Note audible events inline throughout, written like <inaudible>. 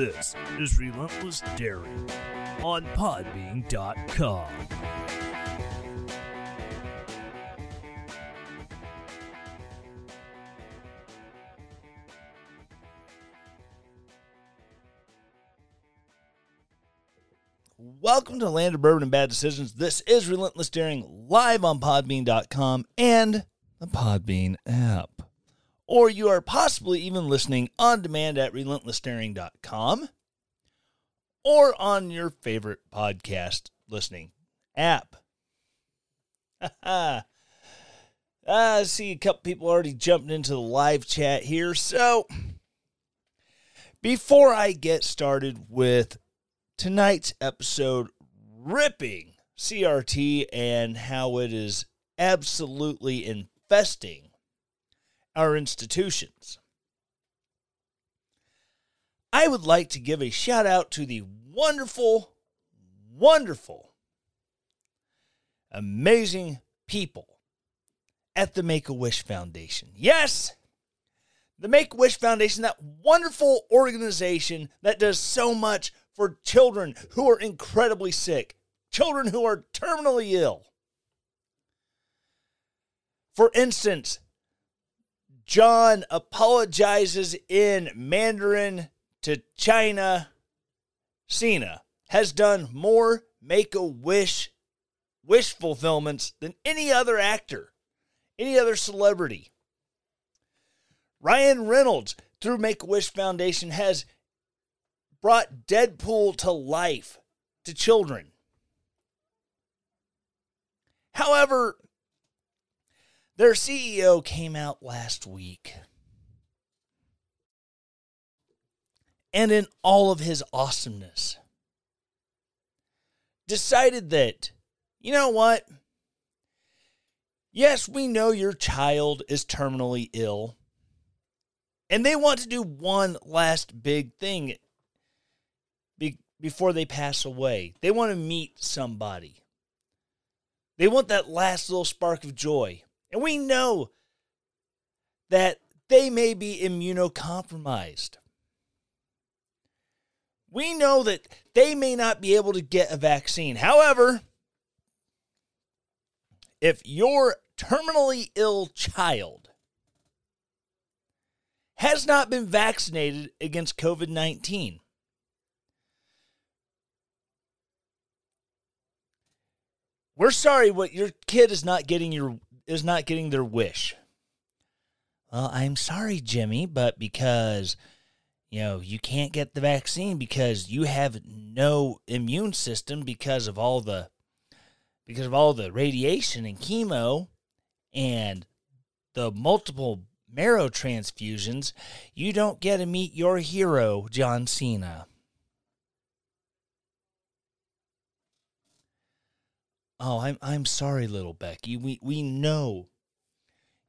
This is Relentless Daring on Podbean.com. Welcome to Land of Bourbon and Bad Decisions. This is Relentless Daring live on Podbean.com and the Podbean app. Or you are possibly even listening on demand at relentlessdaring.com or on your favorite podcast listening app. <laughs> I see a couple people already jumping into the live chat here. So, before I get started with tonight's episode ripping CRT and how it is absolutely infesting our institutions. I would like to give a shout out to the wonderful, wonderful, amazing people at the Make a Wish Foundation. Yes, the Make a Wish Foundation, that wonderful organization that does so much for children who are incredibly sick, children who are terminally ill. For instance, John apologizes in Mandarin to China. Cena has done more make a wish wish fulfillments than any other actor, any other celebrity. Ryan Reynolds, through Make a Wish Foundation, has brought Deadpool to life to children. However, their CEO came out last week. And in all of his awesomeness, decided that, you know what? Yes, we know your child is terminally ill. And they want to do one last big thing before they pass away. They want to meet somebody. They want that last little spark of joy. And we know that they may be immunocompromised. We know that they may not be able to get a vaccine. However, if your terminally ill child has not been vaccinated against COVID 19, We're sorry what your kid is not getting your is not getting their wish. Well, I'm sorry, Jimmy, but because you know, you can't get the vaccine because you have no immune system because of all the because of all the radiation and chemo and the multiple marrow transfusions, you don't get to meet your hero, John Cena. Oh, I'm I'm sorry, little Becky. We we know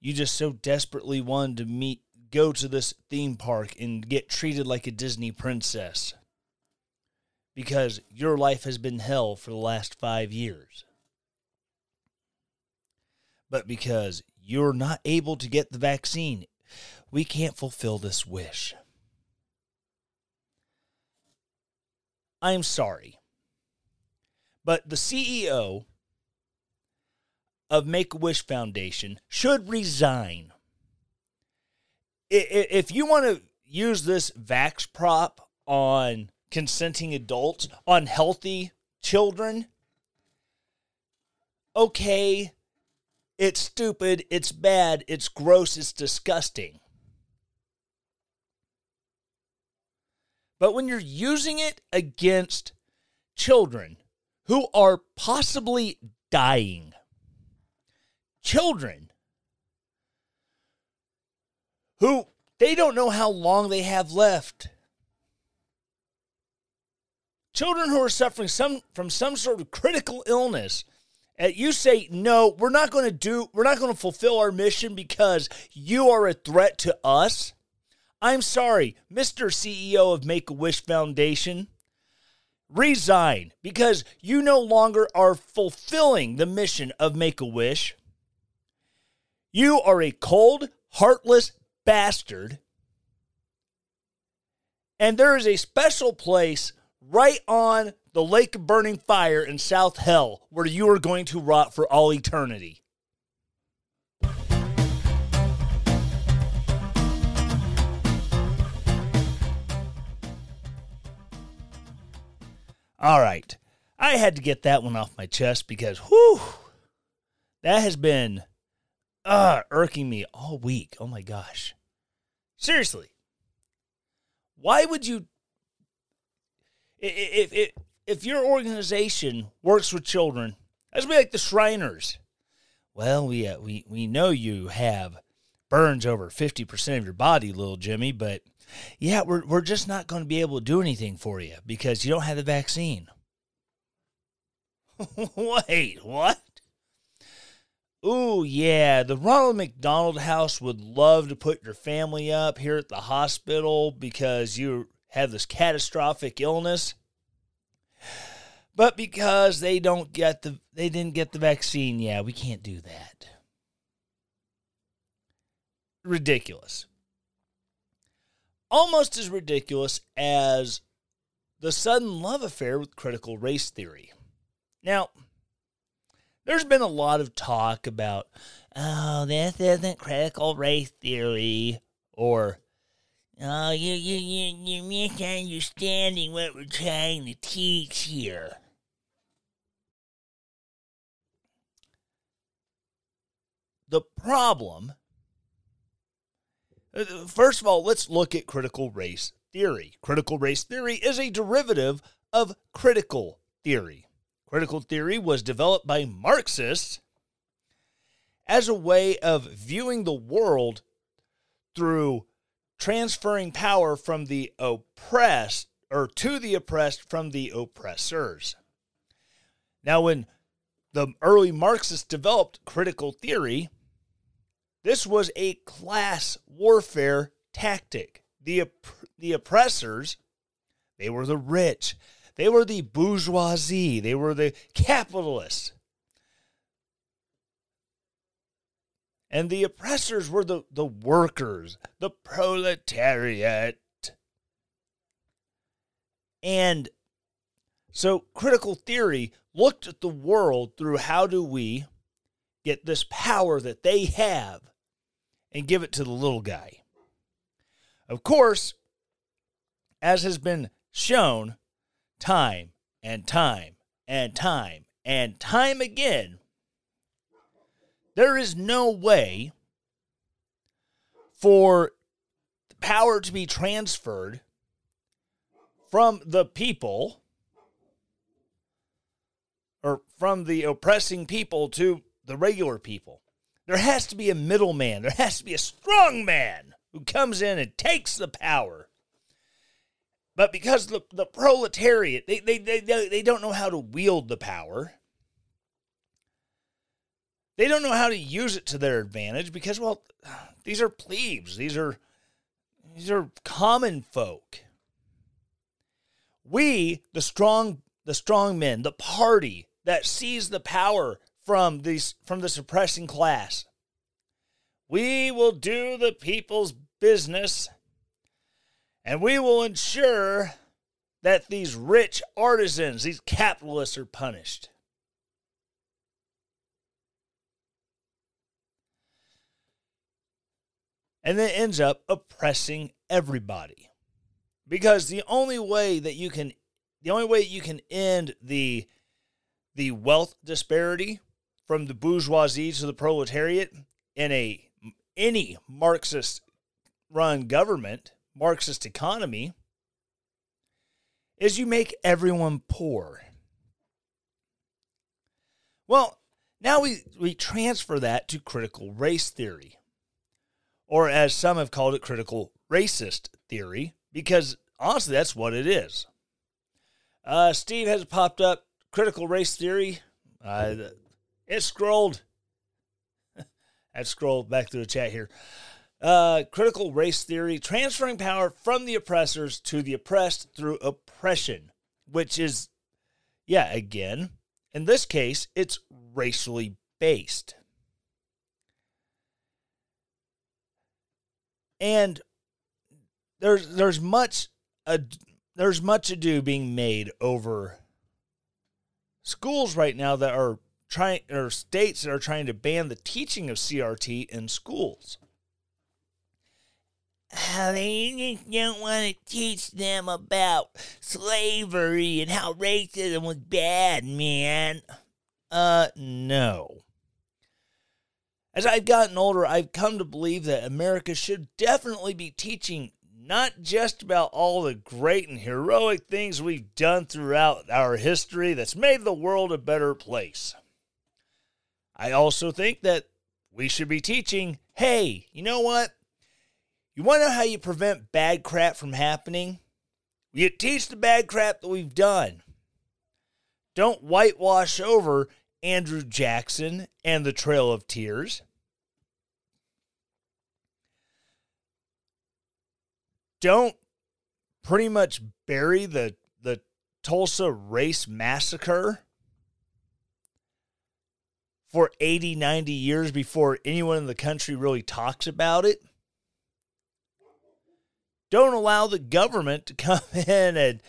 you just so desperately wanted to meet go to this theme park and get treated like a Disney princess. Because your life has been hell for the last 5 years. But because you're not able to get the vaccine, we can't fulfill this wish. I'm sorry. But the CEO of Make a Wish Foundation should resign. If you want to use this Vax prop on consenting adults, on healthy children, okay, it's stupid, it's bad, it's gross, it's disgusting. But when you're using it against children who are possibly dying. Children who they don't know how long they have left. Children who are suffering some from some sort of critical illness. And you say, no, we're not going to do, we're not going to fulfill our mission because you are a threat to us. I'm sorry, Mr. CEO of Make a Wish Foundation resign because you no longer are fulfilling the mission of Make a Wish. You are a cold, heartless bastard. And there is a special place right on the lake of burning fire in South Hell where you are going to rot for all eternity. All right. I had to get that one off my chest because, whew, that has been uh, irking me all week. Oh my gosh. Seriously. Why would you if if if your organization works with children, that's be like the Shriners. Well, we uh, we we know you have burns over 50% of your body, little Jimmy, but yeah, we're we're just not going to be able to do anything for you because you don't have the vaccine. <laughs> Wait, what? Ooh, yeah, the Ronald McDonald House would love to put your family up here at the hospital because you have this catastrophic illness. But because they don't get the they didn't get the vaccine, yeah, we can't do that. Ridiculous. Almost as ridiculous as the sudden love affair with critical race theory. Now, there's been a lot of talk about, oh, this isn't critical race theory, or, oh, you, you, you, you're misunderstanding what we're trying to teach here. The problem, uh, first of all, let's look at critical race theory. Critical race theory is a derivative of critical theory. Critical theory was developed by Marxists as a way of viewing the world through transferring power from the oppressed or to the oppressed from the oppressors. Now, when the early Marxists developed critical theory, this was a class warfare tactic. The, the oppressors, they were the rich, they were the bourgeoisie, they were the capitalists. And the oppressors were the, the workers, the proletariat. And so critical theory looked at the world through how do we get this power that they have and give it to the little guy. Of course, as has been shown, time and time and time and time again, there is no way for power to be transferred from the people or from the oppressing people to the regular people. There has to be a middleman. There has to be a strong man who comes in and takes the power but because the, the proletariat, they, they, they, they don't know how to wield the power. They don't know how to use it to their advantage because, well, these are plebes. These are these are common folk. We, the strong, the strong men, the party that sees the power from these from the suppressing class. We will do the people's business and we will ensure that these rich artisans, these capitalists, are punished. And then ends up oppressing everybody. Because the only way that you can the only way you can end the the wealth disparity from the bourgeoisie to the proletariat in a any Marxist run government Marxist economy is you make everyone poor. Well, now we, we transfer that to critical race theory, or as some have called it, critical racist theory, because honestly, that's what it is. Uh, Steve has popped up critical race theory. Uh, it scrolled. <laughs> I've scrolled back through the chat here. Uh, critical race theory, transferring power from the oppressors to the oppressed through oppression, which is, yeah, again, in this case, it's racially based. And there's there's much there's much ado being made over schools right now that are trying or states that are trying to ban the teaching of CRT in schools. Uh, they just don't want to teach them about slavery and how racism was bad, man. Uh, no. As I've gotten older, I've come to believe that America should definitely be teaching not just about all the great and heroic things we've done throughout our history that's made the world a better place. I also think that we should be teaching hey, you know what? You want to know how you prevent bad crap from happening? You teach the bad crap that we've done. Don't whitewash over Andrew Jackson and the Trail of Tears. don't pretty much bury the the Tulsa race massacre for 80, 90 years before anyone in the country really talks about it. Don't allow the government to <laughs> come in and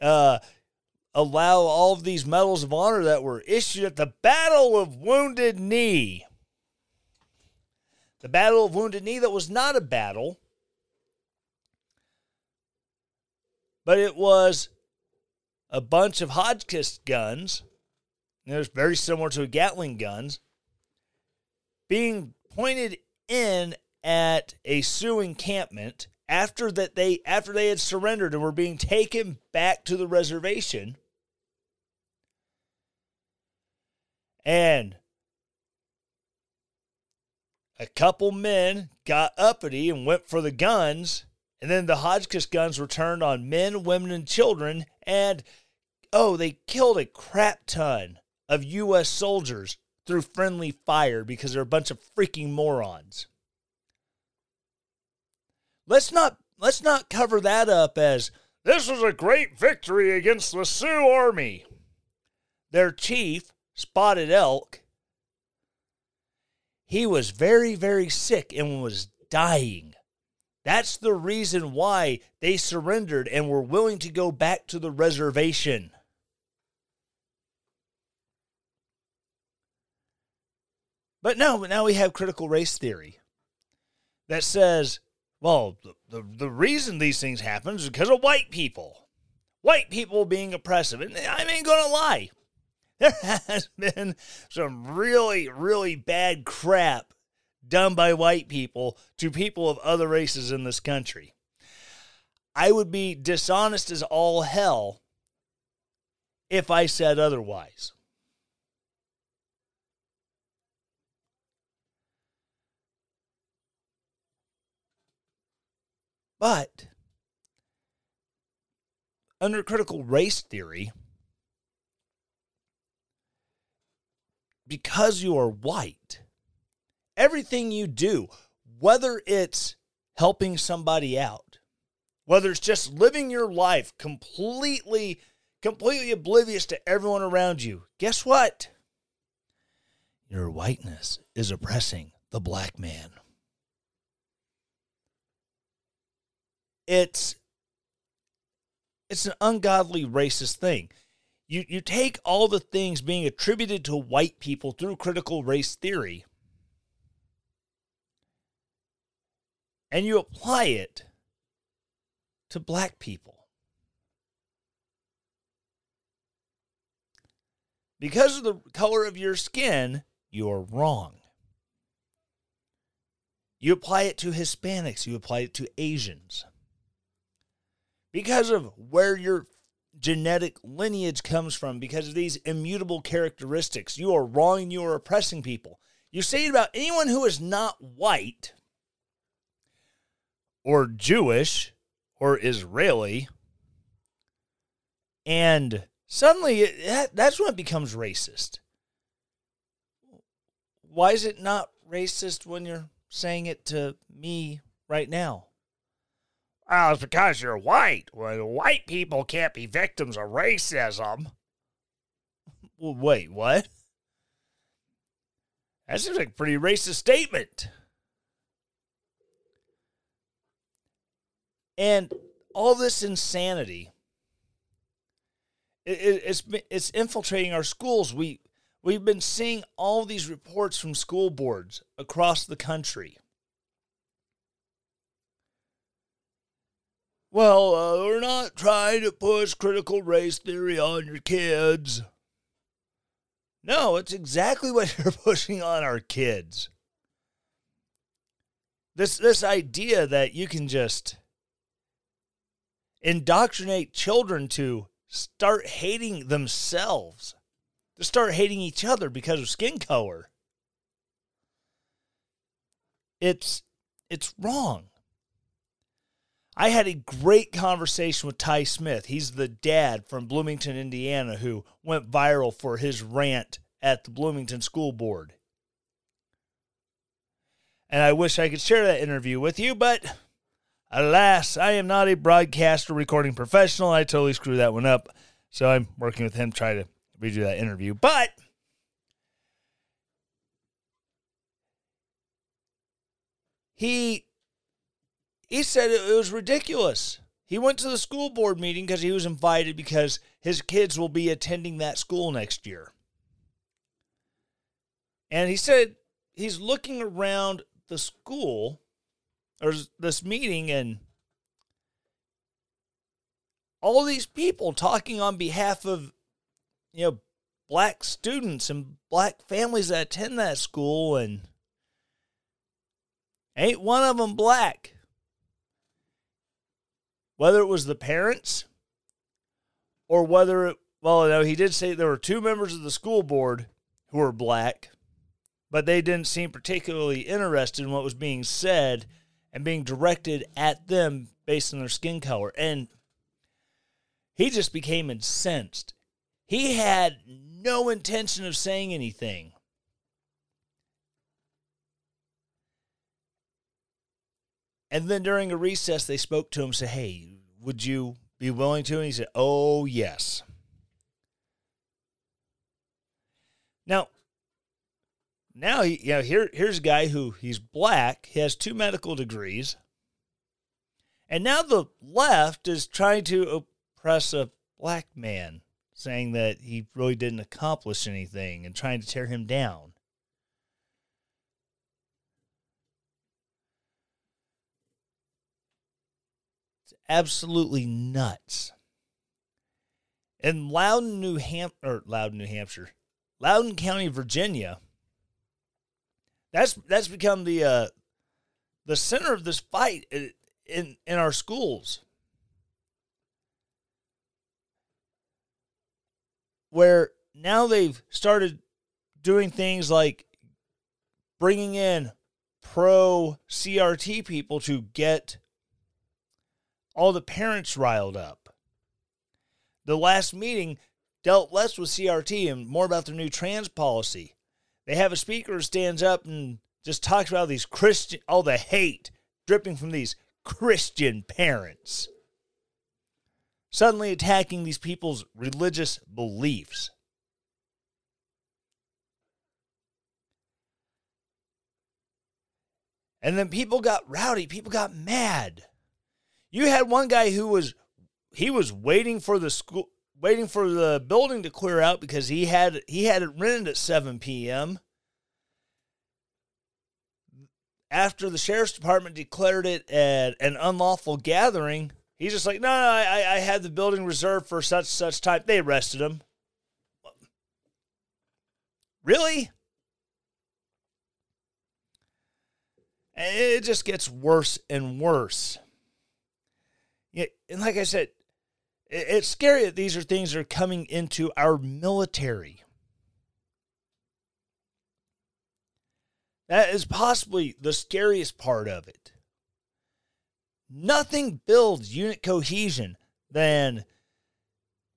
uh, allow all of these medals of honor that were issued at the Battle of Wounded Knee. The Battle of Wounded Knee that was not a battle but it was a bunch of Hotchkiss guns. It was very similar to Gatling guns being pointed in at a Sioux encampment after that they after they had surrendered and were being taken back to the reservation. And a couple men got uppity and went for the guns and then the Hotchkiss guns were turned on men, women, and children. And oh, they killed a crap ton of U.S. soldiers through friendly fire because they're a bunch of freaking morons. Let's not let's not cover that up as this was a great victory against the Sioux army. Their chief, Spotted Elk, he was very very sick and was dying. That's the reason why they surrendered and were willing to go back to the reservation. But no, now we have critical race theory that says, well, the, the, the reason these things happen is because of white people. White people being oppressive. And I ain't going to lie. <laughs> There has been some really, really bad crap done by white people to people of other races in this country. I would be dishonest as all hell if I said otherwise. But under critical race theory, because you are white, everything you do, whether it's helping somebody out, whether it's just living your life completely, completely oblivious to everyone around you, guess what? Your whiteness is oppressing the black man. It's it's an ungodly racist thing. You you take all the things being attributed to white people through critical race theory and you apply it to black people. Because of the color of your skin, you're wrong. You apply it to Hispanics, you apply it to Asians. Because of where your genetic lineage comes from because of these immutable characteristics. You are wrong you are oppressing people. You say it about anyone who is not white or Jewish or Israeli, and suddenly that, that's when it becomes racist. Why is it not racist when you're saying it to me right now? Well, it's because you're white. Well, white people can't be victims of racism. Well, wait, what? That seems like a pretty racist statement. And all this insanity, it, it, it's it's infiltrating our schools. We we've been seeing all these reports from school boards across the country. Well, uh, we're not trying to push critical race theory on your kids. No, it's exactly what <laughs> you're pushing on our kids. This this idea that you can just indoctrinate children to start hating themselves, to start hating each other because of skin color. It's it's wrong. I had a great conversation with Ty Smith. He's the dad from Bloomington, Indiana, who went viral for his rant at the Bloomington School Board. And I wish I could share that interview with you, but alas, I am not a broadcaster recording professional. I totally screwed that one up. So I'm working with him to try to redo that interview. But he he said it was ridiculous. He went to the school board meeting because he was invited because his kids will be attending that school next year. And he said he's looking around the school or this meeting and all these people talking on behalf of you know black students and black families that attend that school and ain't one of them black whether it was the parents or whether it, well, no, he did say there were two members of the school board who were black, but they didn't seem particularly interested in what was being said and being directed at them based on their skin color. And he just became incensed. He had no intention of saying anything. And then during a recess, they spoke to him, said, Hey, would you be willing to? And he said, Oh, yes. Now, now he, you know here here's a guy who he's black, he has two medical degrees, and now the left is trying to oppress a black man, saying that he really didn't accomplish anything and trying to tear him down. Absolutely nuts. In Loudoun, New Hampshire, or Loudoun, New Hampshire, Loudoun County, Virginia. That's that's become the uh, the center of this fight in in our schools, where now they've started doing things like bringing in pro CRT people to get all the parents riled up. The last meeting dealt less with CRT and more about their new trans policy. They have a speaker who stands up and just talks about these Christian, all the hate dripping from these Christian parents. Suddenly attacking these people's religious beliefs. And then people got rowdy, people got mad. You had one guy who was he was waiting for the school waiting for the building to clear out because he had he had it rented at 7 p.m. After the sheriff's department declared it an unlawful gathering, he's just like, no, no, I, I had the building reserved for such such time. They arrested him. Really? And it just gets worse and worse. Yeah, and like I said, it- it's scary that these are things that are coming into our military. That is possibly the scariest part of it. Nothing builds unit cohesion than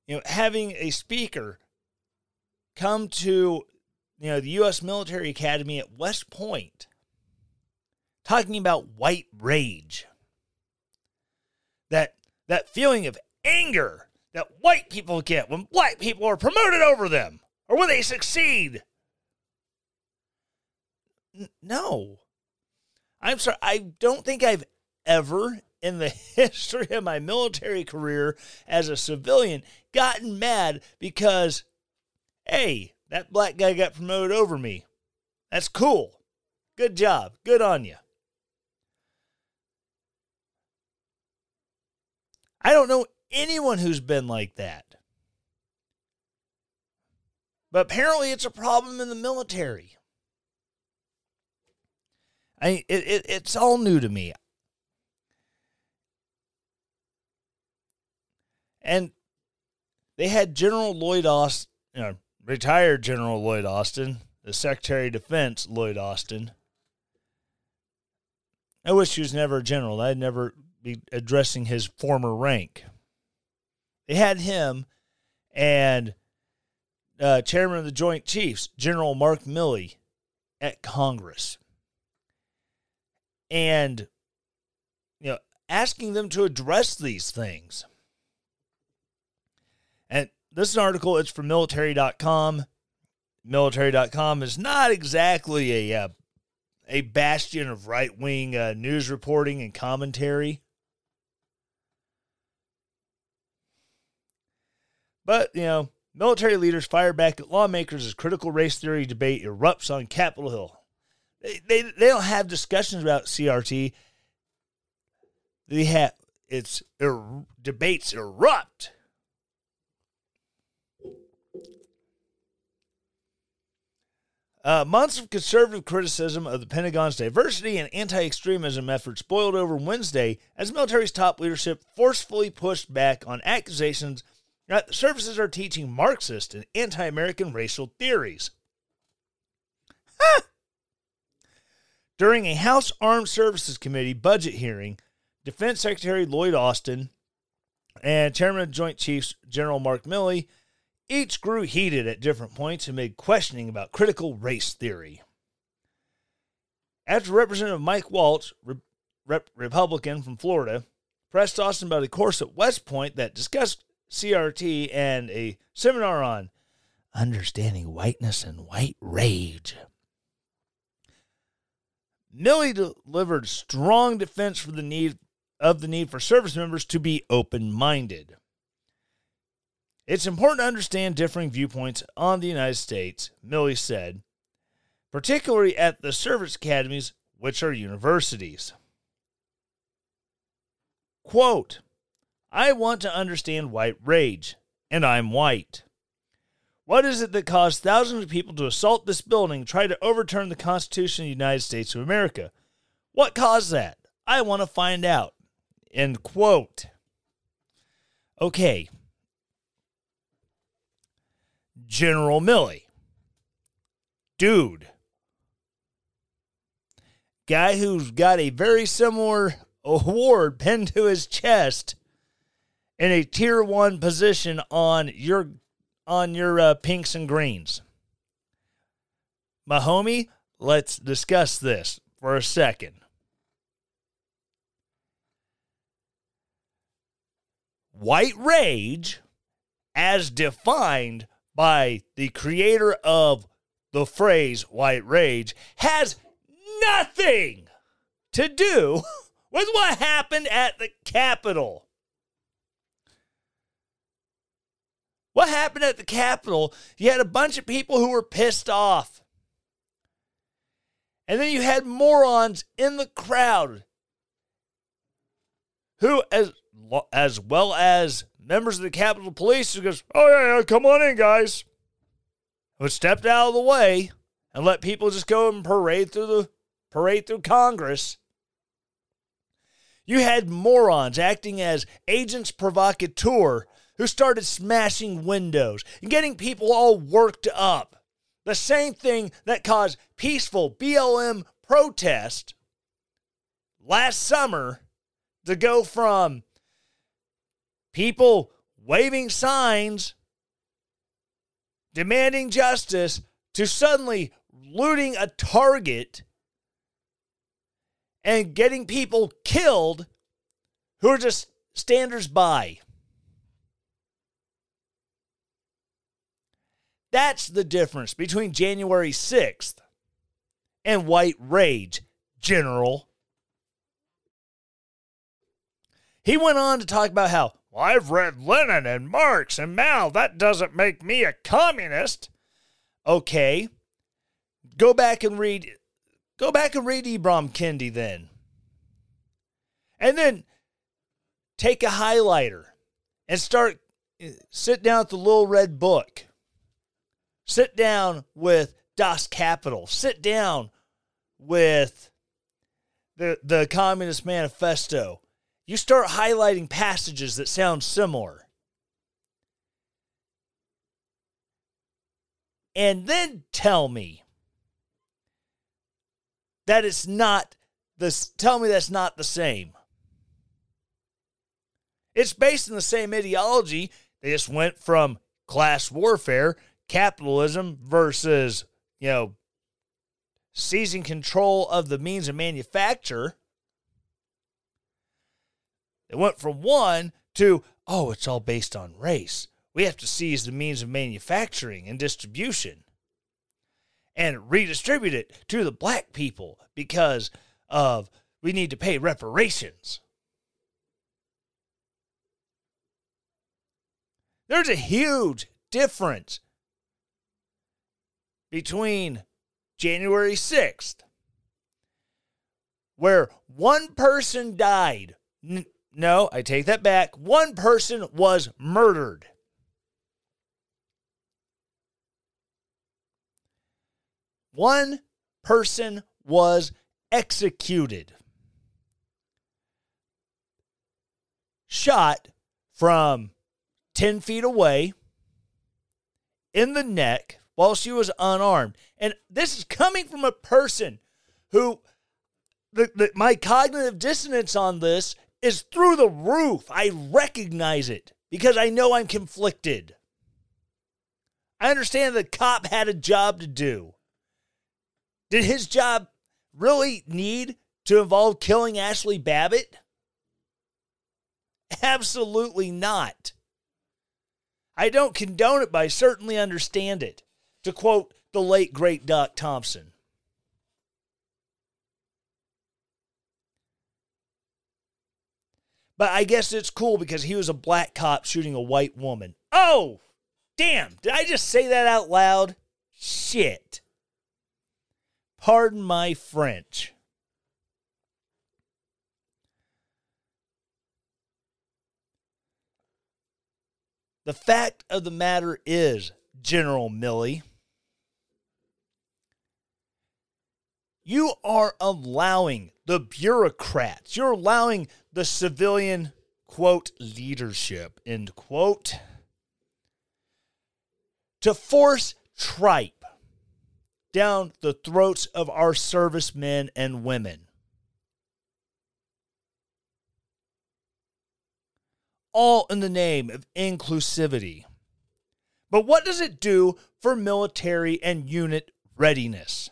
you know having a speaker come to you know the US Military Academy at West Point talking about white rage. That feeling of anger that white people get when black people are promoted over them or when they succeed. N- no. I'm sorry. I don't think I've ever in the <laughs> history of my military career as a civilian gotten mad because, hey, that black guy got promoted over me. That's cool. Good job. Good on you. I don't know anyone who's been like that. But apparently it's a problem in the military. I it, it it's all new to me. And they had General Lloyd Austin, you know, retired General Lloyd Austin, the Secretary of Defense Lloyd Austin. I wish he was never a general. I'd never be addressing his former rank. They had him and uh, Chairman of the Joint Chiefs, General Mark Milley, at Congress. And, you know, asking them to address these things. And this is an article, it's from military.com. Military.com is not exactly a, uh, a bastion of right wing uh, news reporting and commentary. But, you know, military leaders fire back at lawmakers as critical race theory debate erupts on Capitol Hill. They, they, they don't have discussions about CRT. They have it's er, debates erupt. Uh, months of conservative criticism of the Pentagon's diversity and anti extremism efforts boiled over Wednesday as military's top leadership forcefully pushed back on accusations that the services are teaching Marxist and anti American racial theories. During a House Armed Services Committee budget hearing, Defense Secretary Lloyd Austin and Chairman of Joint Chiefs General Mark Milley each grew heated at different points amid questioning about critical race theory. After Representative Mike Waltz, Rep- Republican from Florida, pressed Austin about a course at West Point that discussed CRT and a seminar on understanding whiteness and white rage. Milley delivered strong defense for the need of the need for service members to be open-minded. It's important to understand differing viewpoints on the United States, Milley said, particularly at the service academies, which are universities. Quote, I want to understand white rage, and I'm white. What is it that caused thousands of people to assault this building, try to overturn the Constitution of the United States of America? What caused that? I want to find out. End quote. Okay. General Milley. Dude. Guy who's got a very similar award <laughs> pinned to his chest in a tier one position on your on your uh, pinks and greens. My homie, let's discuss this for a second. White rage, as defined by the creator of the phrase white rage, has nothing to do <laughs> with what happened at the Capitol. What happened at the Capitol? You had a bunch of people who were pissed off. And then you had morons in the crowd who, as, as well as members of the Capitol Police, who goes, Oh, yeah, yeah, come on in, guys. Who stepped out of the way and let people just go and parade through the parade through Congress. You had morons acting as agents provocateur who started smashing windows and getting people all worked up. The same thing that caused peaceful BLM protest last summer to go from people waving signs demanding justice to suddenly looting a target and getting people killed who are just standers by. That's the difference between January 6th and white rage, General. He went on to talk about how well, I've read Lenin and Marx and Mao. That doesn't make me a communist. Okay. Go back and read go back and read Ibram Kendi then. And then take a highlighter and start eh, sit down at the little red book. Sit down with Das Kapital. Sit down with the the Communist Manifesto. You start highlighting passages that sound similar. And then tell me that it's not this tell me that's not the same. It's based on the same ideology. They just went from class warfare, capitalism versus, you know, seizing control of the means of manufacture. It went from one to, oh, it's all based on race. We have to seize the means of manufacturing and distribution and redistribute it to the black people because of we need to pay reparations. There's a huge difference between January 6th, where one person died. N- no, I take that back. One person was murdered. One person was executed. Shot from 10 feet away in the neck while she was unarmed. And this is coming from a person who, the, the, my cognitive dissonance on this is through the roof. I recognize it because I know I'm conflicted. I understand the cop had a job to do. Did his job really need to involve killing Ashley Babbitt? Absolutely not. I don't condone it, but I certainly understand it. To quote the late, great Doc Thompson. But I guess it's cool because he was a black cop shooting a white woman. Oh, damn. Did I just say that out loud? Shit. Pardon my French. The fact of the matter is, General Milley, you are allowing the bureaucrats, you're allowing the civilian, quote, leadership, end quote, to force tripe down the throats of our servicemen and women. all in the name of inclusivity. But what does it do for military and unit readiness?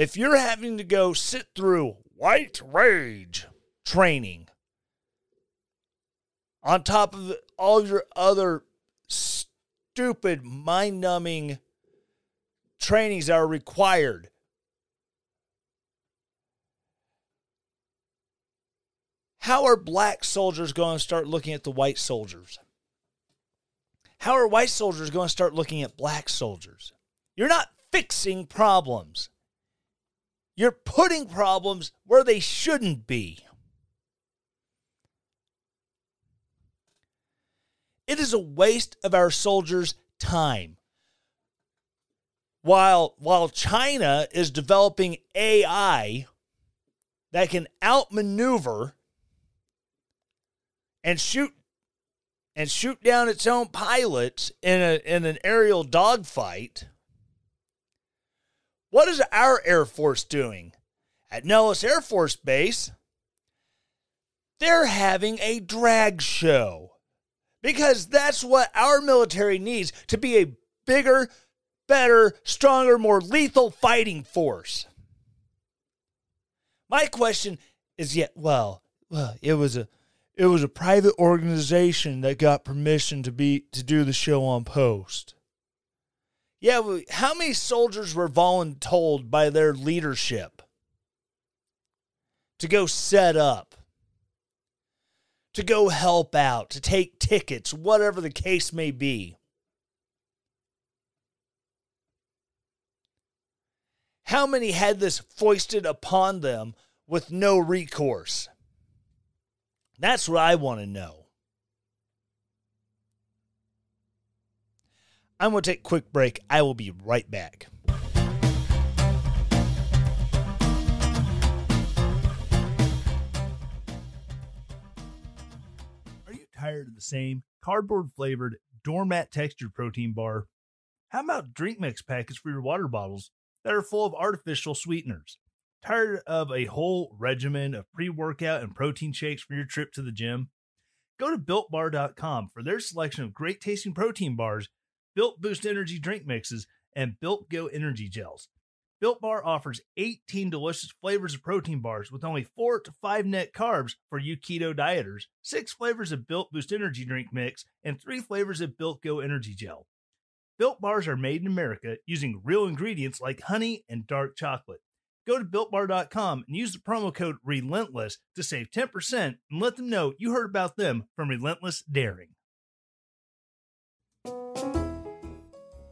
If you're having to go sit through white rage training on top of all your other stupid, mind numbing trainings that are required How are black soldiers going to start looking at the white soldiers? How are white soldiers going to start looking at black soldiers? You're not fixing problems. You're putting problems where they shouldn't be. It is a waste of our soldiers' time. While, while China is developing AI that can outmaneuver and shoot and shoot down its own pilots in a in an aerial dogfight. What is our Air Force doing? At Nellis Air Force Base, they're having a drag show because that's what our military needs to be a bigger, better, stronger, more lethal fighting force. My question is yet well, well, it was a it was a private organization that got permission to be to do the show on post. Yeah, how many soldiers were voluntold by their leadership to go set up, to go help out, to take tickets, whatever the case may be? How many had this foisted upon them with no recourse? That's what I want to know. I'm going to take a quick break. I will be right back. Are you tired of the same cardboard flavored, doormat textured protein bar? How about drink mix packets for your water bottles that are full of artificial sweeteners? Tired of a whole regimen of pre workout and protein shakes for your trip to the gym? Go to builtbar.com for their selection of great tasting protein bars, built boost energy drink mixes, and built go energy gels. Built Bar offers 18 delicious flavors of protein bars with only 4 to 5 net carbs for you keto dieters, 6 flavors of Built Boost Energy Drink Mix, and 3 flavors of Built Go Energy Gel. Built Bars are made in America using real ingredients like honey and dark chocolate. Go to builtbar.com and use the promo code RELENTLESS to save 10% and let them know you heard about them from Relentless Daring.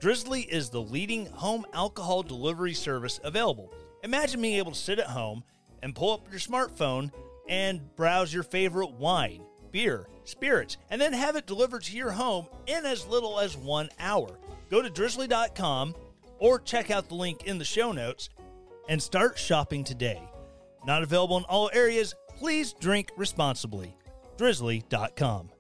Drizly is the leading home alcohol delivery service available. Imagine being able to sit at home and pull up your smartphone and browse your favorite wine, beer, spirits, and then have it delivered to your home in as little as one hour. Go to drizly.com or check out the link in the show notes and start shopping today. Not available in all areas. Please drink responsibly. Drizly.com.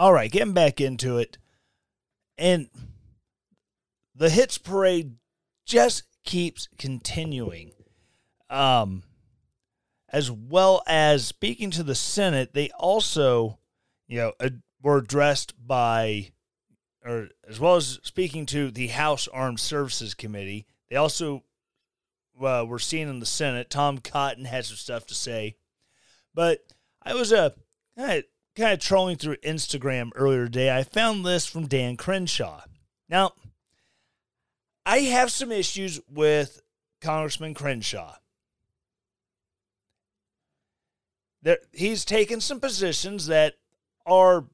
All right, getting back into it. And the hits parade just keeps continuing. Um, as well as speaking to the Senate, they also, you know, ad- were addressed by, or as well as speaking to the House Armed Services Committee. They also uh, were seen in the Senate. Tom Cotton had some stuff to say, but I was a uh, kind of, trolling through Instagram earlier today. I found this from Dan Crenshaw. Now, I have some issues with Congressman Crenshaw. There, he's taken some positions that are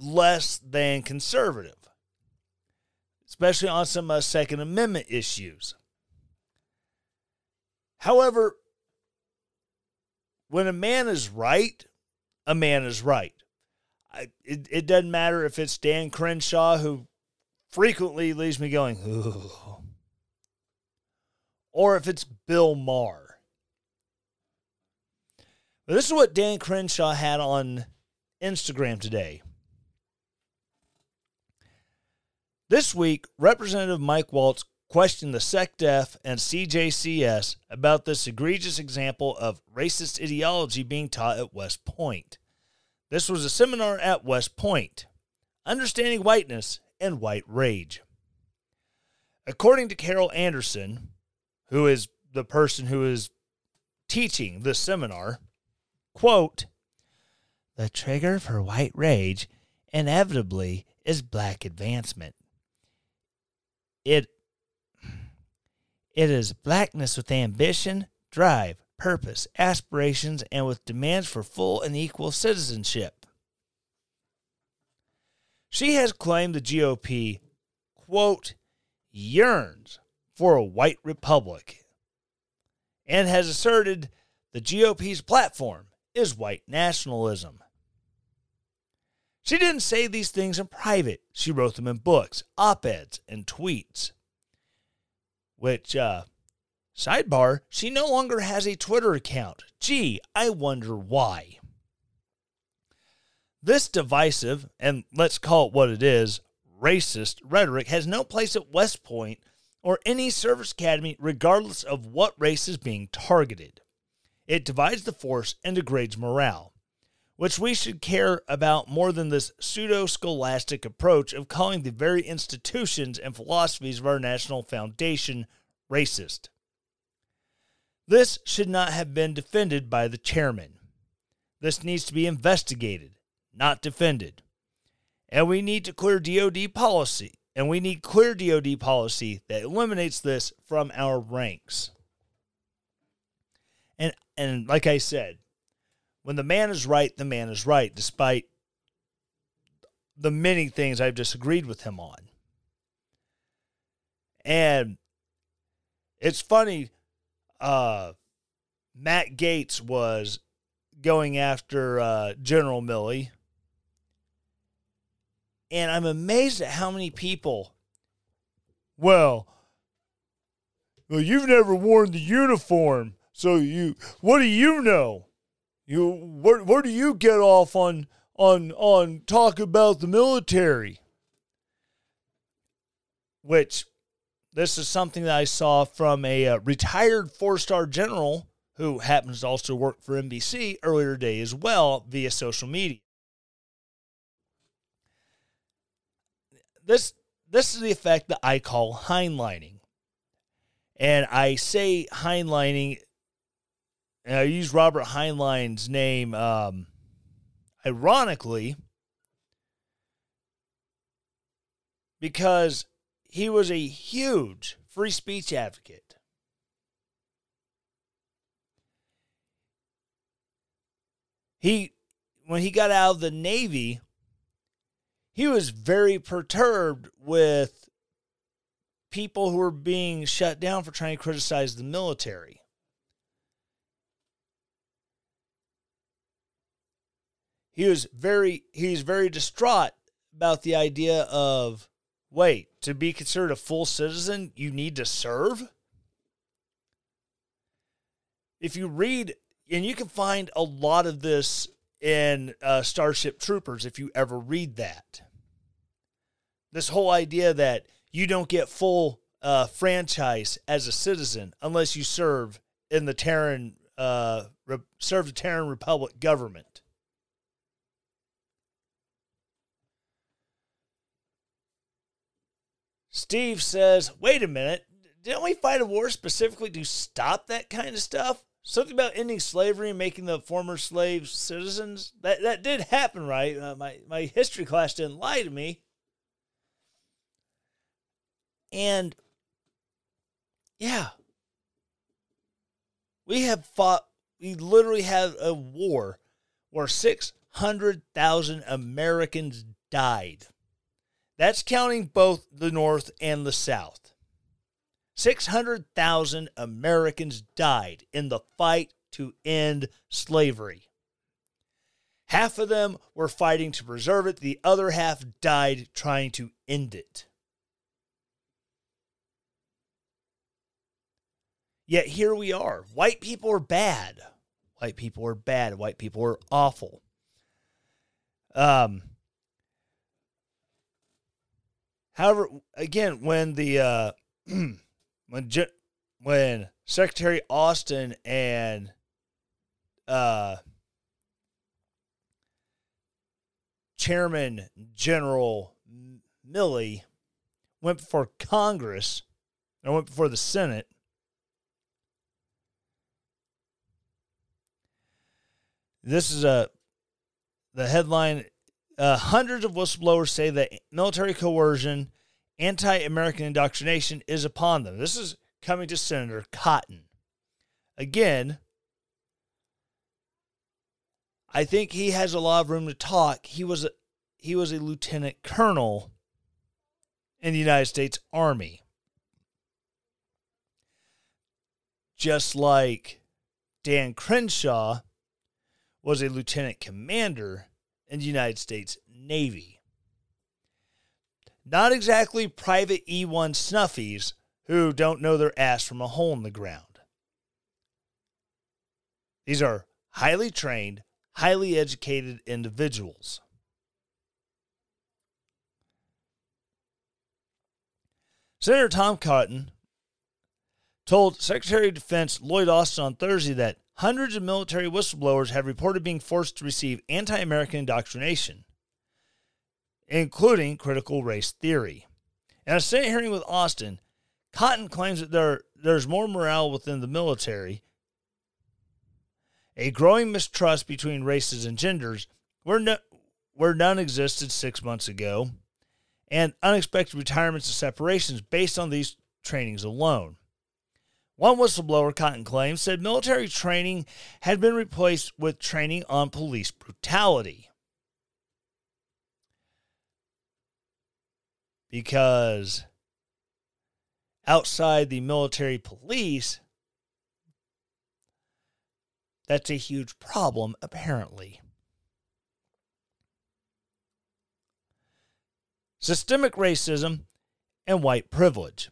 less than conservative, especially on some uh, Second Amendment issues. However, when a man is right, a man is right. I, it, it doesn't matter if it's Dan Crenshaw, who frequently leaves me going, Ooh. or if it's Bill Maher. But this is what Dan Crenshaw had on Instagram today. This week, Representative Mike Waltz questioned the SecDef and CJCS about this egregious example of racist ideology being taught at West Point. This was a seminar at West Point Understanding Whiteness and White Rage. According to Carol Anderson, who is the person who is teaching this seminar, quote, the trigger for white rage inevitably is black advancement. It it is blackness with ambition, drive, purpose, aspirations, and with demands for full and equal citizenship. She has claimed the GOP, quote, yearns for a white republic, and has asserted the GOP's platform is white nationalism. She didn't say these things in private. She wrote them in books, op eds, and tweets. Which, uh, sidebar, she no longer has a Twitter account. Gee, I wonder why. This divisive, and let's call it what it is, racist rhetoric has no place at West Point or any service academy, regardless of what race is being targeted. It divides the force and degrades morale, which we should care about more than this pseudo scholastic approach of calling the very institutions and philosophies of our national foundation racist. This should not have been defended by the chairman. This needs to be investigated, not defended. And we need to clear DoD policy, and we need clear DoD policy that eliminates this from our ranks. And and like I said, when the man is right, the man is right, despite the many things I've disagreed with him on. And it's funny, uh, Matt Gaetz was going after uh, General Milley. And I'm amazed at how many people, well, well, you've never worn the uniform, so you, what do you know? You, where, where do you get off on, on, on talk about the military? Which, this is something that I saw from a uh, retired four star general who happens to also work for NBC earlier today as well via social media. This this is the effect that I call Heinleining. And I say Heinleining, and I use Robert Heinlein's name um, ironically because he was a huge free speech advocate. He, when he got out of the Navy, he was very perturbed with people who were being shut down for trying to criticize the military. He was very he's very distraught about the idea of wait, to be considered a full citizen, you need to serve? If you read and you can find a lot of this in uh, Starship Troopers if you ever read that. This whole idea that you don't get full uh, franchise as a citizen unless you serve in the Terran uh, re- serve the Terran Republic government. Steve says, "Wait a minute, didn't we fight a war specifically to stop that kind of stuff? Something about ending slavery and making the former slaves citizens? That that did happen, right? Uh, my my history class didn't lie to me." And yeah, we have fought, we literally had a war where 600,000 Americans died. That's counting both the North and the South. 600,000 Americans died in the fight to end slavery. Half of them were fighting to preserve it, the other half died trying to end it. Yet here we are. White people are bad. White people are bad. White people are awful. Um, however, again, when the uh, <clears throat> when when Secretary Austin and uh, Chairman General Milley went before Congress and went before the Senate This is a the headline. Uh, hundreds of whistleblowers say that military coercion, anti-American indoctrination is upon them. This is coming to Senator Cotton. Again, I think he has a lot of room to talk. He was a, he was a lieutenant colonel in the United States Army. Just like Dan Crenshaw was a lieutenant commander in the United States Navy. Not exactly private E1 snuffies who don't know their ass from a hole in the ground. These are highly trained, highly educated individuals. Senator Tom Cotton told Secretary of Defense Lloyd Austin on Thursday that hundreds of military whistleblowers have reported being forced to receive anti American indoctrination, including critical race theory. In a Senate hearing with Austin, Cotton claims that there, there's more morale within the military, a growing mistrust between races and genders, where, no, where none existed six months ago, and unexpected retirements and separations based on these trainings alone. One whistleblower, Cotton claims, said military training had been replaced with training on police brutality. Because outside the military police, that's a huge problem, apparently. systemic racism, and white privilege.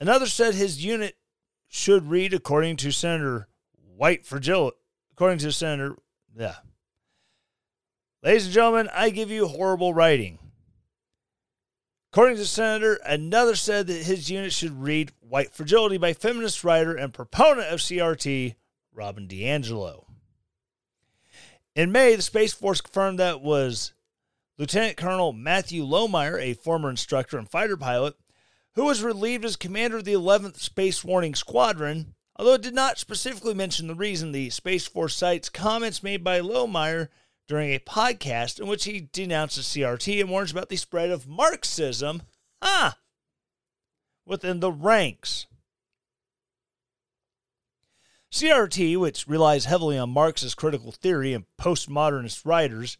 Another said his unit should read, according to Senator White Fragility, according to Senator, yeah. Ladies and gentlemen, I give you horrible writing. According to Senator, another said that his unit should read White Fragility by feminist writer and proponent of CRT, Robin DiAngelo. In May, the Space Force confirmed that was Lieutenant Colonel Matthew Lohmeyer, a former instructor and fighter pilot, who was relieved as commander of the 11th Space Warning Squadron, although it did not specifically mention the reason the Space Force cites comments made by Lohmeyer during a podcast in which he denounces CRT and warns about the spread of Marxism ah, within the ranks. CRT, which relies heavily on Marxist critical theory and postmodernist writers,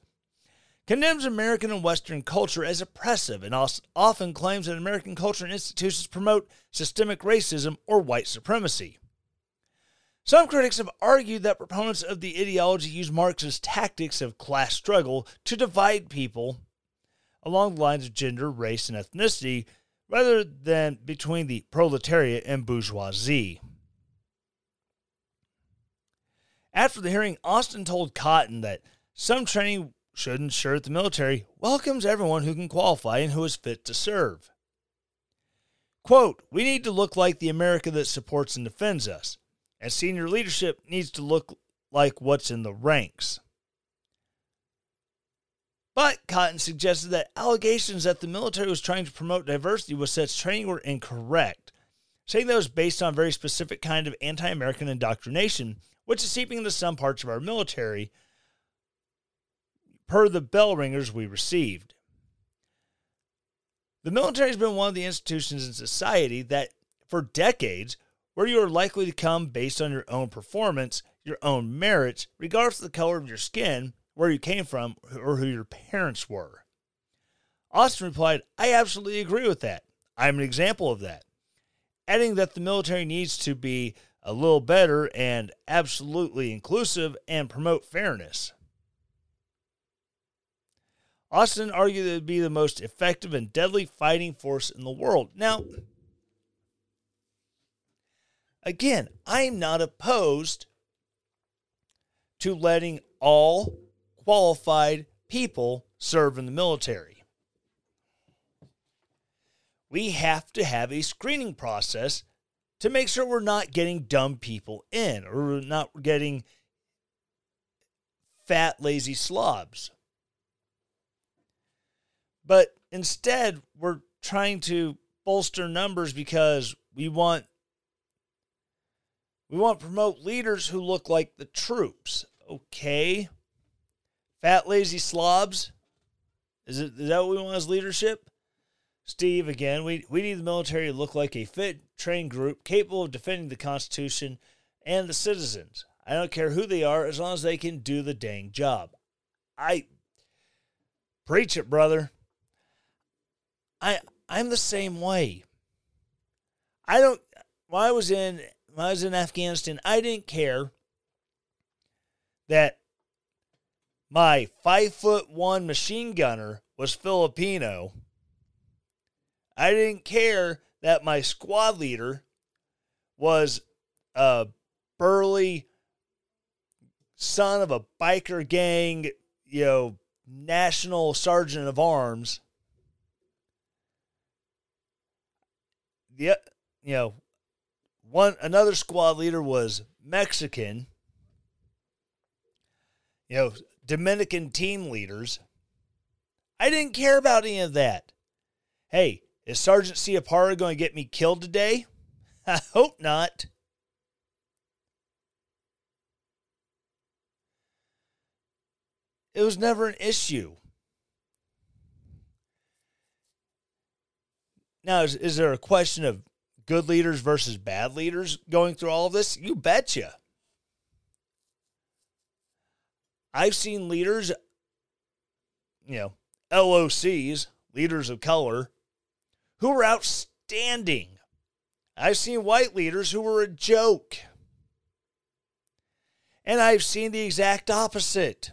condemns American and Western culture as oppressive and often claims that American culture and institutions promote systemic racism or white supremacy. Some critics have argued that proponents of the ideology use Marxist tactics of class struggle to divide people along the lines of gender, race, and ethnicity rather than between the proletariat and bourgeoisie. After the hearing, Austin told Cotton that some training should ensure that the military welcomes everyone who can qualify and who is fit to serve. Quote, we need to look like the America that supports and defends us, and senior leadership needs to look like what's in the ranks. But Cotton suggested that allegations that the military was trying to promote diversity with such training were incorrect, saying that was based on a very specific kind of anti American indoctrination, which is seeping into some parts of our military per the bell ringers we received. The military has been one of the institutions in society that, for decades, where you are likely to come based on your own performance, your own merits, regardless of the color of your skin, where you came from, or who your parents were. Austin replied, I absolutely agree with that. I'm an example of that. Adding that the military needs to be a little better and absolutely inclusive and promote fairness. Austin argued it would be the most effective and deadly fighting force in the world. Now, again, I'm not opposed to letting all qualified people serve in the military. We have to have a screening process to make sure we're not getting dumb people in or not getting fat, lazy slobs. But instead, we're trying to bolster numbers because we want we want to promote leaders who look like the troops. Okay. Fat lazy slobs. Is it is that what we want as leadership? Steve, again, we, we need the military to look like a fit, trained group capable of defending the Constitution and the citizens. I don't care who they are as long as they can do the dang job. I preach it, brother. I I'm the same way. I don't when I was in when I was in Afghanistan, I didn't care that my five foot one machine gunner was Filipino. I didn't care that my squad leader was a burly son of a biker gang, you know, national sergeant of arms. The you know, one another squad leader was Mexican. You know, Dominican team leaders. I didn't care about any of that. Hey, is Sergeant Ciapara going to get me killed today? <laughs> I hope not. It was never an issue. Now, is, is there a question of good leaders versus bad leaders going through all of this? You betcha. I've seen leaders, you know, LOCs, leaders of color, who were outstanding. I've seen white leaders who were a joke. And I've seen the exact opposite.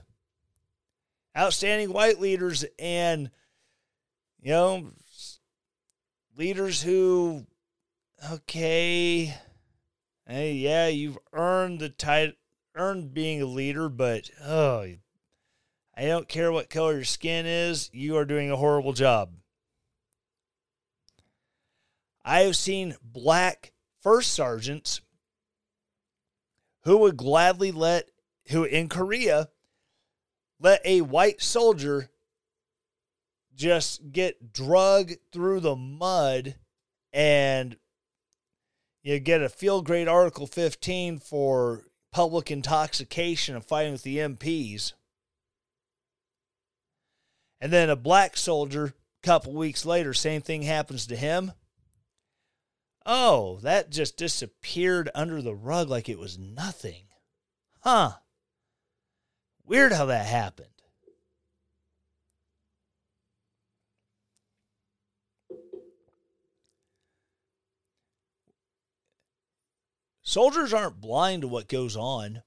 Outstanding white leaders and, you know, leaders who, okay, hey, yeah, you've earned the title, earned being a leader, but oh, I don't care what color your skin is, you are doing a horrible job. I have seen black first sergeants who would gladly let, who in Korea, let a white soldier just get drug through the mud and you get a field grade Article 15 for public intoxication and fighting with the MPs. And then a black soldier, a couple weeks later, same thing happens to him. Oh, that just disappeared under the rug like it was nothing. Huh. Weird how that happened. Soldiers aren't blind to what goes on.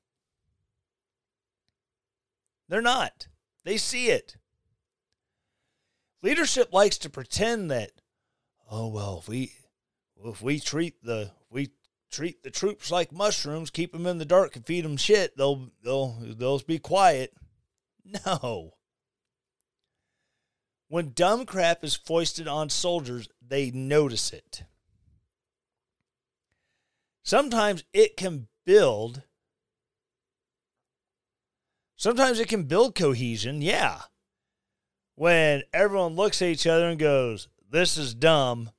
They're not. They see it. Leadership likes to pretend that, oh well, if we if we treat the we treat the troops like mushrooms, keep them in the dark and feed them shit, they'll they'll they'll be quiet. No. When dumb crap is foisted on soldiers, they notice it. Sometimes it can build. Sometimes it can build cohesion, yeah. When everyone looks at each other and goes, This is dumb.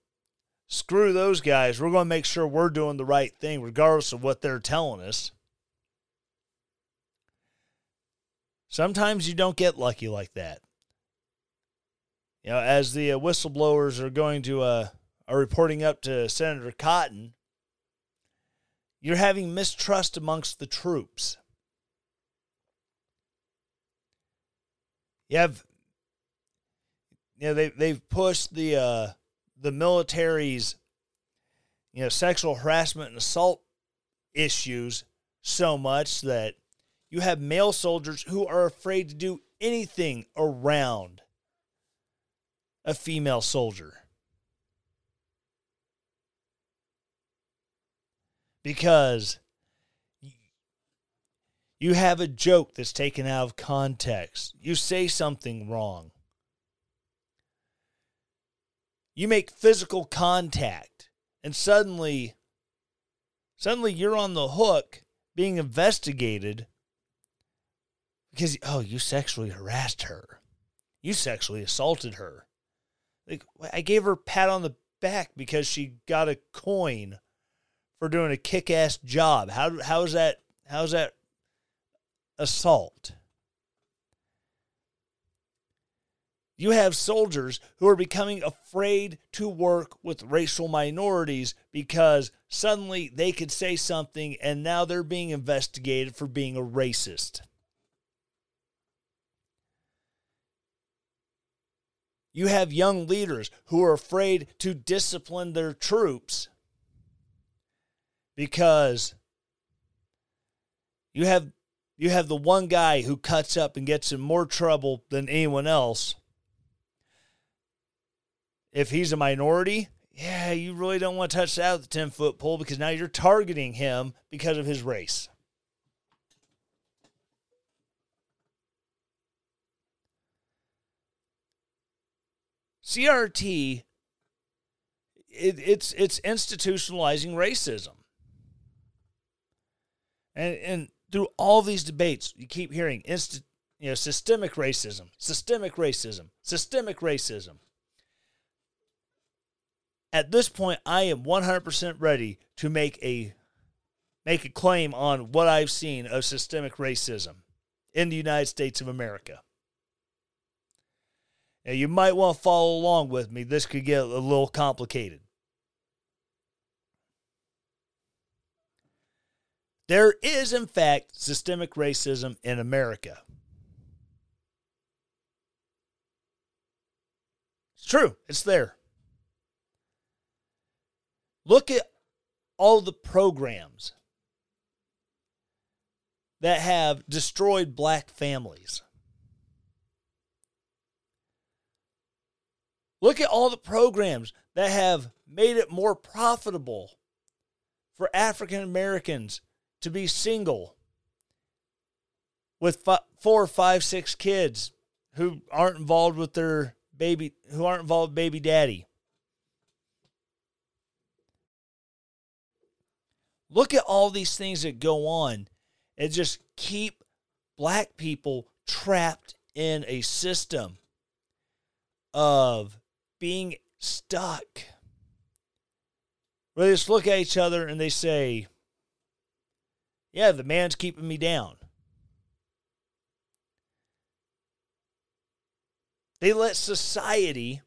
Screw those guys. We're going to make sure we're doing the right thing, regardless of what they're telling us. Sometimes you don't get lucky like that. You know, as the uh, whistleblowers are going to uh, are reporting up to Senator Cotton, you're having mistrust amongst the troops. You have, you know, they they've pushed the uh, the military's, you know, sexual harassment and assault issues so much that you have male soldiers who are afraid to do anything around a female soldier. Because you have a joke that's taken out of context. You say something wrong. You make physical contact and suddenly suddenly you're on the hook being investigated because oh, you sexually harassed her. You sexually assaulted her. Like I gave her a pat on the back because she got a coin for doing a kick-ass job. How how is that how is that assault? You have soldiers who are becoming afraid to work with racial minorities because suddenly they could say something and now they're being investigated for being a racist. You have young leaders who are afraid to discipline their troops because you have you have the one guy who cuts up and gets in more trouble than anyone else. If he's a minority, yeah, you really don't want to touch that with the 10 foot pole because now you're targeting him because of his race. CRT, it, it's it's institutionalizing racism, and and through all these debates, you keep hearing inst, you know, systemic racism, systemic racism, systemic racism. At this point, I am 100% ready to make a make a claim on what I've seen of systemic racism in the United States of America. Now, you might want to follow along with me. This could get a little complicated. There is, in fact, systemic racism in America. It's true, it's there. Look at all the programs that have destroyed black families. Look at all the programs that have made it more profitable for African Americans to be single with four, five, six kids who aren't involved with their baby, who aren't involved with baby daddy. Look at all these things that go on and just keep black people trapped in a system of being stuck. Where they just look at each other and they say, Yeah, the man's keeping me down. They let society,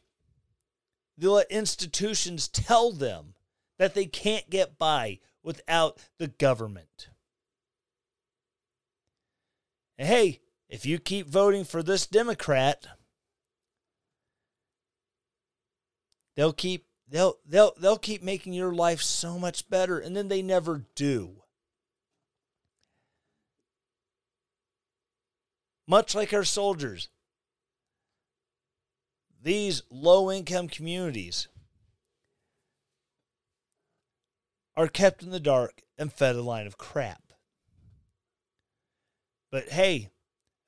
they let institutions tell them that they can't get by without the government. And hey, if you keep voting for this Democrat, They'll keep they'll they'll they'll keep making your life so much better and then they never do. Much like our soldiers, these low income communities are kept in the dark and fed a line of crap. But hey,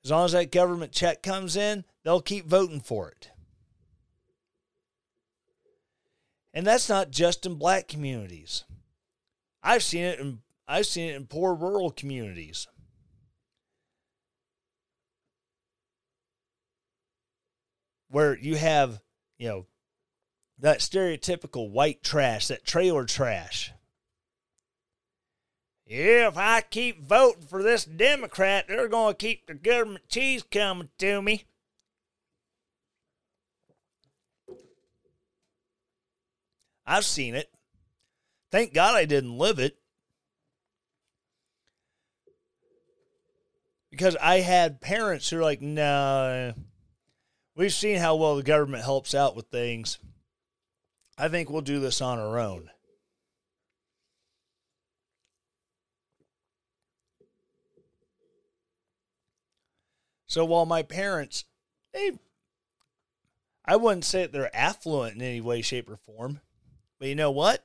as long as that government check comes in, they'll keep voting for it. And that's not just in black communities. I've seen it in I've seen it in poor rural communities. Where you have, you know, that stereotypical white trash, that trailer trash. Yeah, if I keep voting for this Democrat, they're going to keep the government cheese coming to me. I've seen it. Thank God I didn't live it. Because I had parents who were like, no, nah, we've seen how well the government helps out with things. I think we'll do this on our own. So while my parents, they, I wouldn't say that they're affluent in any way, shape, or form. But you know what?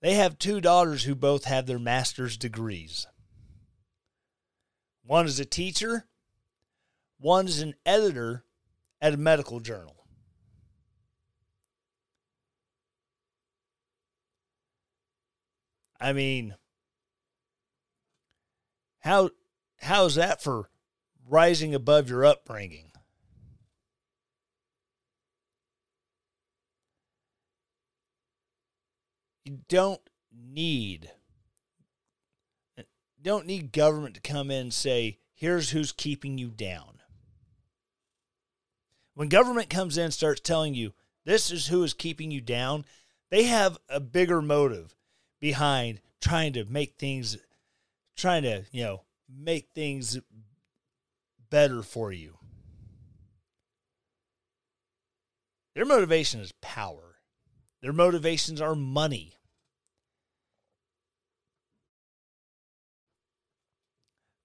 They have two daughters who both have their master's degrees. One is a teacher, one is an editor at a medical journal. I mean, how how is that for rising above your upbringing? You don't need don't need government to come in and say, here's who's keeping you down. When government comes in starts telling you this is who is keeping you down, they have a bigger motive behind trying to make things trying to, you know, make things better for you. Their motivation is power. Their motivations are money.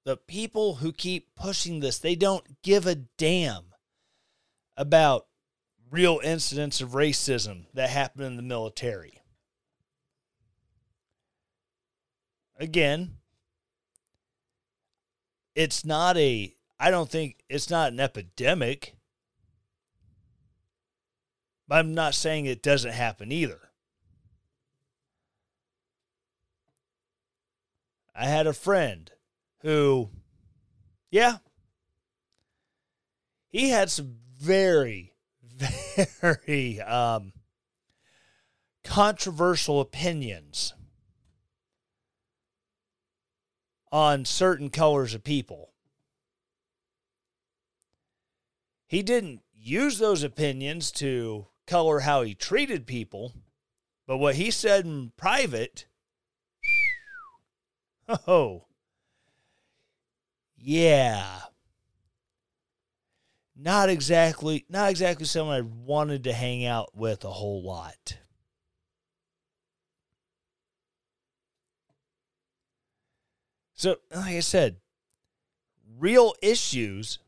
the people who keep pushing this, they don't give a damn about real incidents of racism that happen in the military. Again, it's not a I don't think it's not an epidemic. I'm not saying it doesn't happen either. I had a friend who, yeah, he had some very, <laughs> very um, controversial opinions on certain colors of people. He didn't use those opinions to color how he treated people, but what he said in private, <laughs> oh, yeah. Not exactly not exactly someone I wanted to hang out with a whole lot. So, like I said, real issues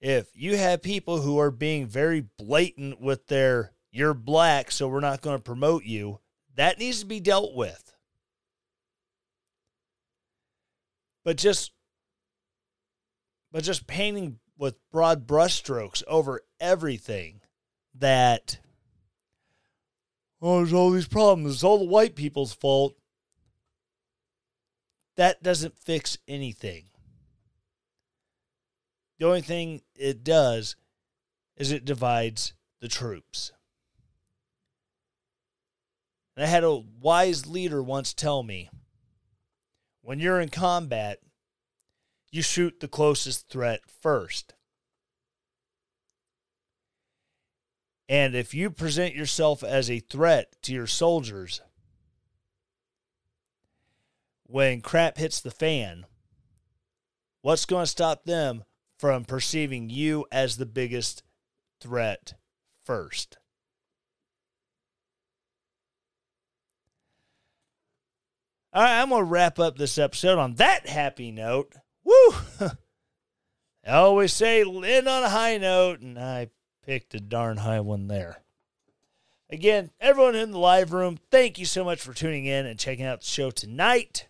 if you have people who are being very blatant with their you're black so we're not going to promote you, that needs to be dealt with. But just but just painting with broad brushstrokes over everything that oh there's all these problems. It's all the white people's fault. That doesn't fix anything. The only thing it does is it divides the troops. And i had a wise leader once tell me when you're in combat you shoot the closest threat first. And if you present yourself as a threat to your soldiers, when crap hits the fan, what's going to stop them from perceiving you as the biggest threat first? All right, I'm going to wrap up this episode on that happy note. Woo! <laughs> I always say end on a high note, and I picked a darn high one there. Again, everyone in the live room, thank you so much for tuning in and checking out the show tonight.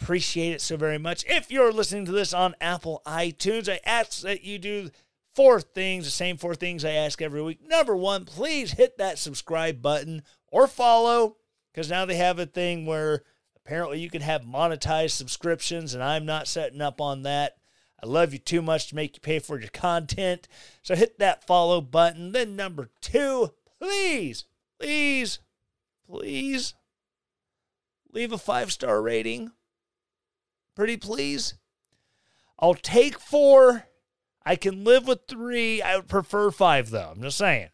Appreciate it so very much. If you're listening to this on Apple iTunes, I ask that you do four things, the same four things I ask every week. Number one, please hit that subscribe button or follow, because now they have a thing where Apparently, you can have monetized subscriptions, and I'm not setting up on that. I love you too much to make you pay for your content. So hit that follow button. Then, number two, please, please, please leave a five star rating. Pretty please. I'll take four. I can live with three. I would prefer five, though. I'm just saying.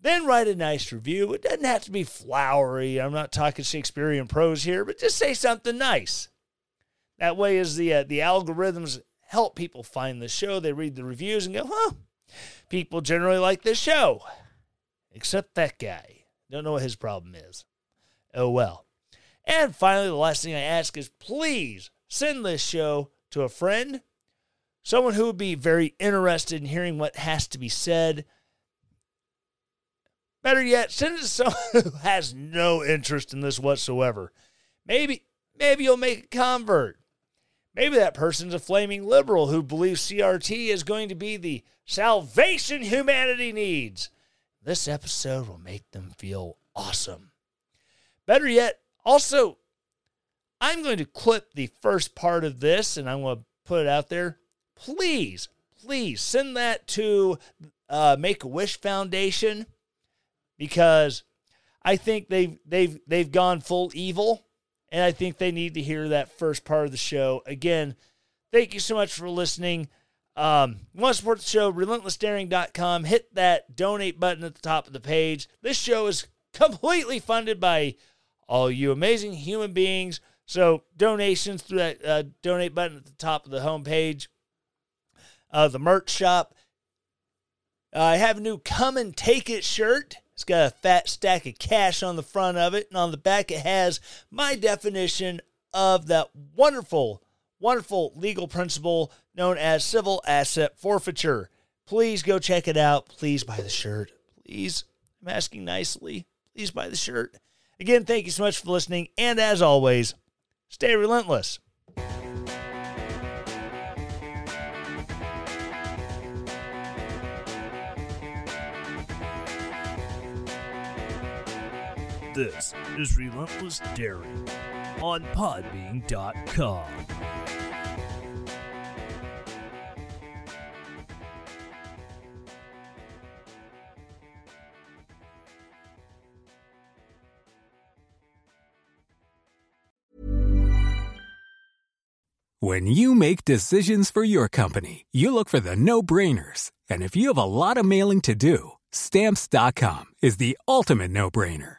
Then write a nice review. It doesn't have to be flowery. I'm not talking Shakespearean prose here, but just say something nice. That way, as the uh, the algorithms help people find the show, they read the reviews and go, "Huh, people generally like this show." Except that guy. Don't know what his problem is. Oh well. And finally, the last thing I ask is please send this show to a friend, someone who would be very interested in hearing what has to be said Better yet, send it to someone who has no interest in this whatsoever. Maybe, maybe you'll make a convert. Maybe that person's a flaming liberal who believes CRT is going to be the salvation humanity needs. This episode will make them feel awesome. Better yet, also, I'm going to clip the first part of this and I'm going to put it out there. Please, please send that to uh, Make a Wish Foundation because I think they've they've they've gone full evil, and I think they need to hear that first part of the show again. Thank you so much for listening. Um, you want to support the show? RelentlessDaring.com. Hit that donate button at the top of the page. This show is completely funded by all you amazing human beings. So donations through that uh, donate button at the top of the homepage. Uh, the merch shop. Uh, I have a new "Come and Take It" shirt. It's got a fat stack of cash on the front of it, and on the back it has my definition of that wonderful, wonderful legal principle known as civil asset forfeiture. Please go check it out. Please buy the shirt. Please. I'm asking nicely. Please buy the shirt. Again, thank you so much for listening. And as always, stay relentless. This is Relentless Daring on Podbean.com. When you make decisions for your company, you look for the no brainers. And if you have a lot of mailing to do, stamps.com is the ultimate no brainer.